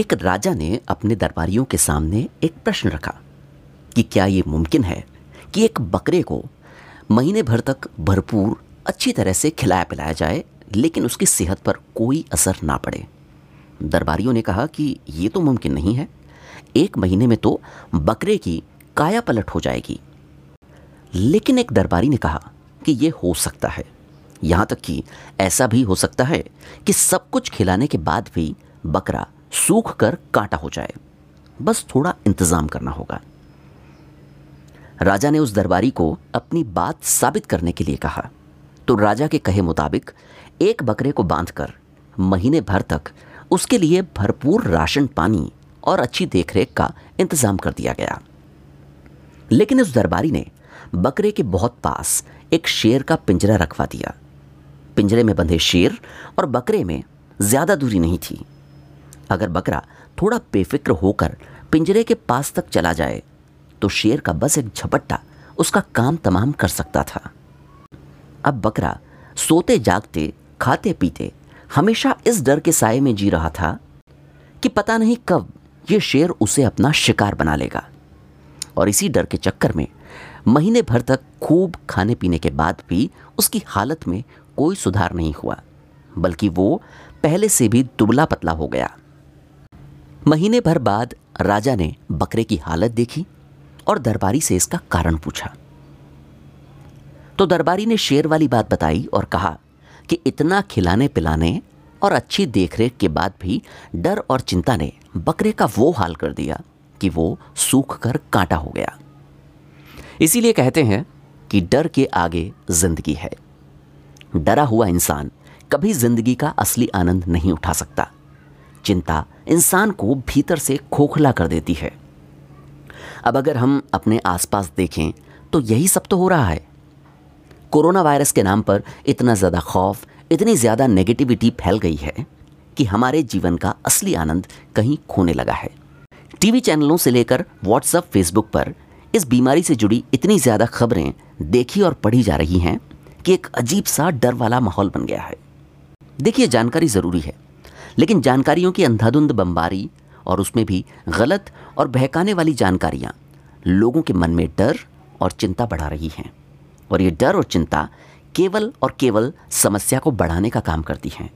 एक राजा ने अपने दरबारियों के सामने एक प्रश्न रखा कि क्या ये मुमकिन है कि एक बकरे को महीने भर तक भरपूर अच्छी तरह से खिलाया पिलाया जाए, लेकिन उसकी सेहत पर कोई असर ना पड़े? दरबारियों ने कहा कि ये तो मुमकिन नहीं है। एक महीने में तो बकरे की काया पलट हो जाएगी। लेकिन एक दरबारी ने कहा कि यह हो सकता है। यहाँ तक कि ऐसा भी हो सकता है कि सब कुछ खिलाने के बाद भी बकरा सूख कर कांटा हो जाए। बस थोड़ा इंतज़ाम करना होगा। राजा ने उस दरबारी को अपनी बात साबित करने के लिए कहा। तो राजा के कहे मुताबिक, एक बकरे को बांधकर महीने भर तक उसके लिए भरपूर राशन पानी और अच्छी देखरेख का इंतज़ाम कर दिया गया। लेकिन उस दरबारी ने बकरे के बहुत पास एक शेर का पिंजरा रखवा दिया। पिंजरे में बंधे शेर और बकरे में ज़्यादा दूरी नहीं थी। अगर बकरा थोड़ा बेफिक्र होकर पिंजरे के पास तक चला जाए तो शेर का बस एक झपट्टा उसका काम तमाम कर सकता था। अब बकरा सोते जागते, खाते पीते, हमेशा इस डर के साय में जी रहा था कि पता नहीं कब ये शेर उसे अपना शिकार बना लेगा। और इसी डर के चक्कर में महीने भर तक खूब खाने पीने के बाद भी उसकी हालत में कोई सुधार नहीं हुआ, बल्कि वो पहले से भी दुबला पतला हो गया। महीने भर बाद राजा ने बकरे की हालत देखी और दरबारी से इसका कारण पूछा। तो दरबारी ने शेर वाली बात बताई और कहा कि इतना खिलाने पिलाने और अच्छी देखरेख के बाद भी डर और चिंता ने बकरे का वो हाल कर दिया कि वो सूख कर कांटा हो गया। इसीलिए कहते हैं कि डर के आगे ज़िंदगी है। डरा हुआ इंसान कभी ज़िंदगी का असली आनंद नहीं उठा सकता। चिंता इंसान को भीतर से खोखला कर देती है। अब अगर हम अपने आसपास देखें तो यही सब तो हो रहा है। कोरोना वायरस के नाम पर इतना ज़्यादा खौफ, इतनी ज़्यादा नेगेटिविटी फैल गई है कि हमारे जीवन का असली आनंद कहीं खोने लगा है। टीवी चैनलों से लेकर व्हाट्सएप, फेसबुक पर इस बीमारी से जुड़ी इतनी ज़्यादा खबरें देखी और पढ़ी जा रही हैं कि एक अजीब सा डर वाला माहौल बन गया है। देखिए, जानकारी ज़रूरी है। लेकिन जानकारियों की अंधाधुंध बमबारी और उसमें भी गलत और बहकाने वाली जानकारियाँ लोगों के मन में डर और चिंता बढ़ा रही हैं। और ये डर और चिंता केवल और केवल समस्या को बढ़ाने का काम करती हैं।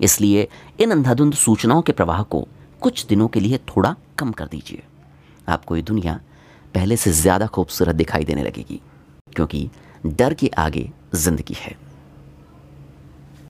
इसलिए इन अंधाधुंध सूचनाओं के प्रवाह को कुछ दिनों के लिए थोड़ा कम कर दीजिए। आपको ये दुनिया पहले से ज़्यादा खूबसूरत दिखाई देने लगेगी, क्योंकि डर के आगे ज़िंदगी है।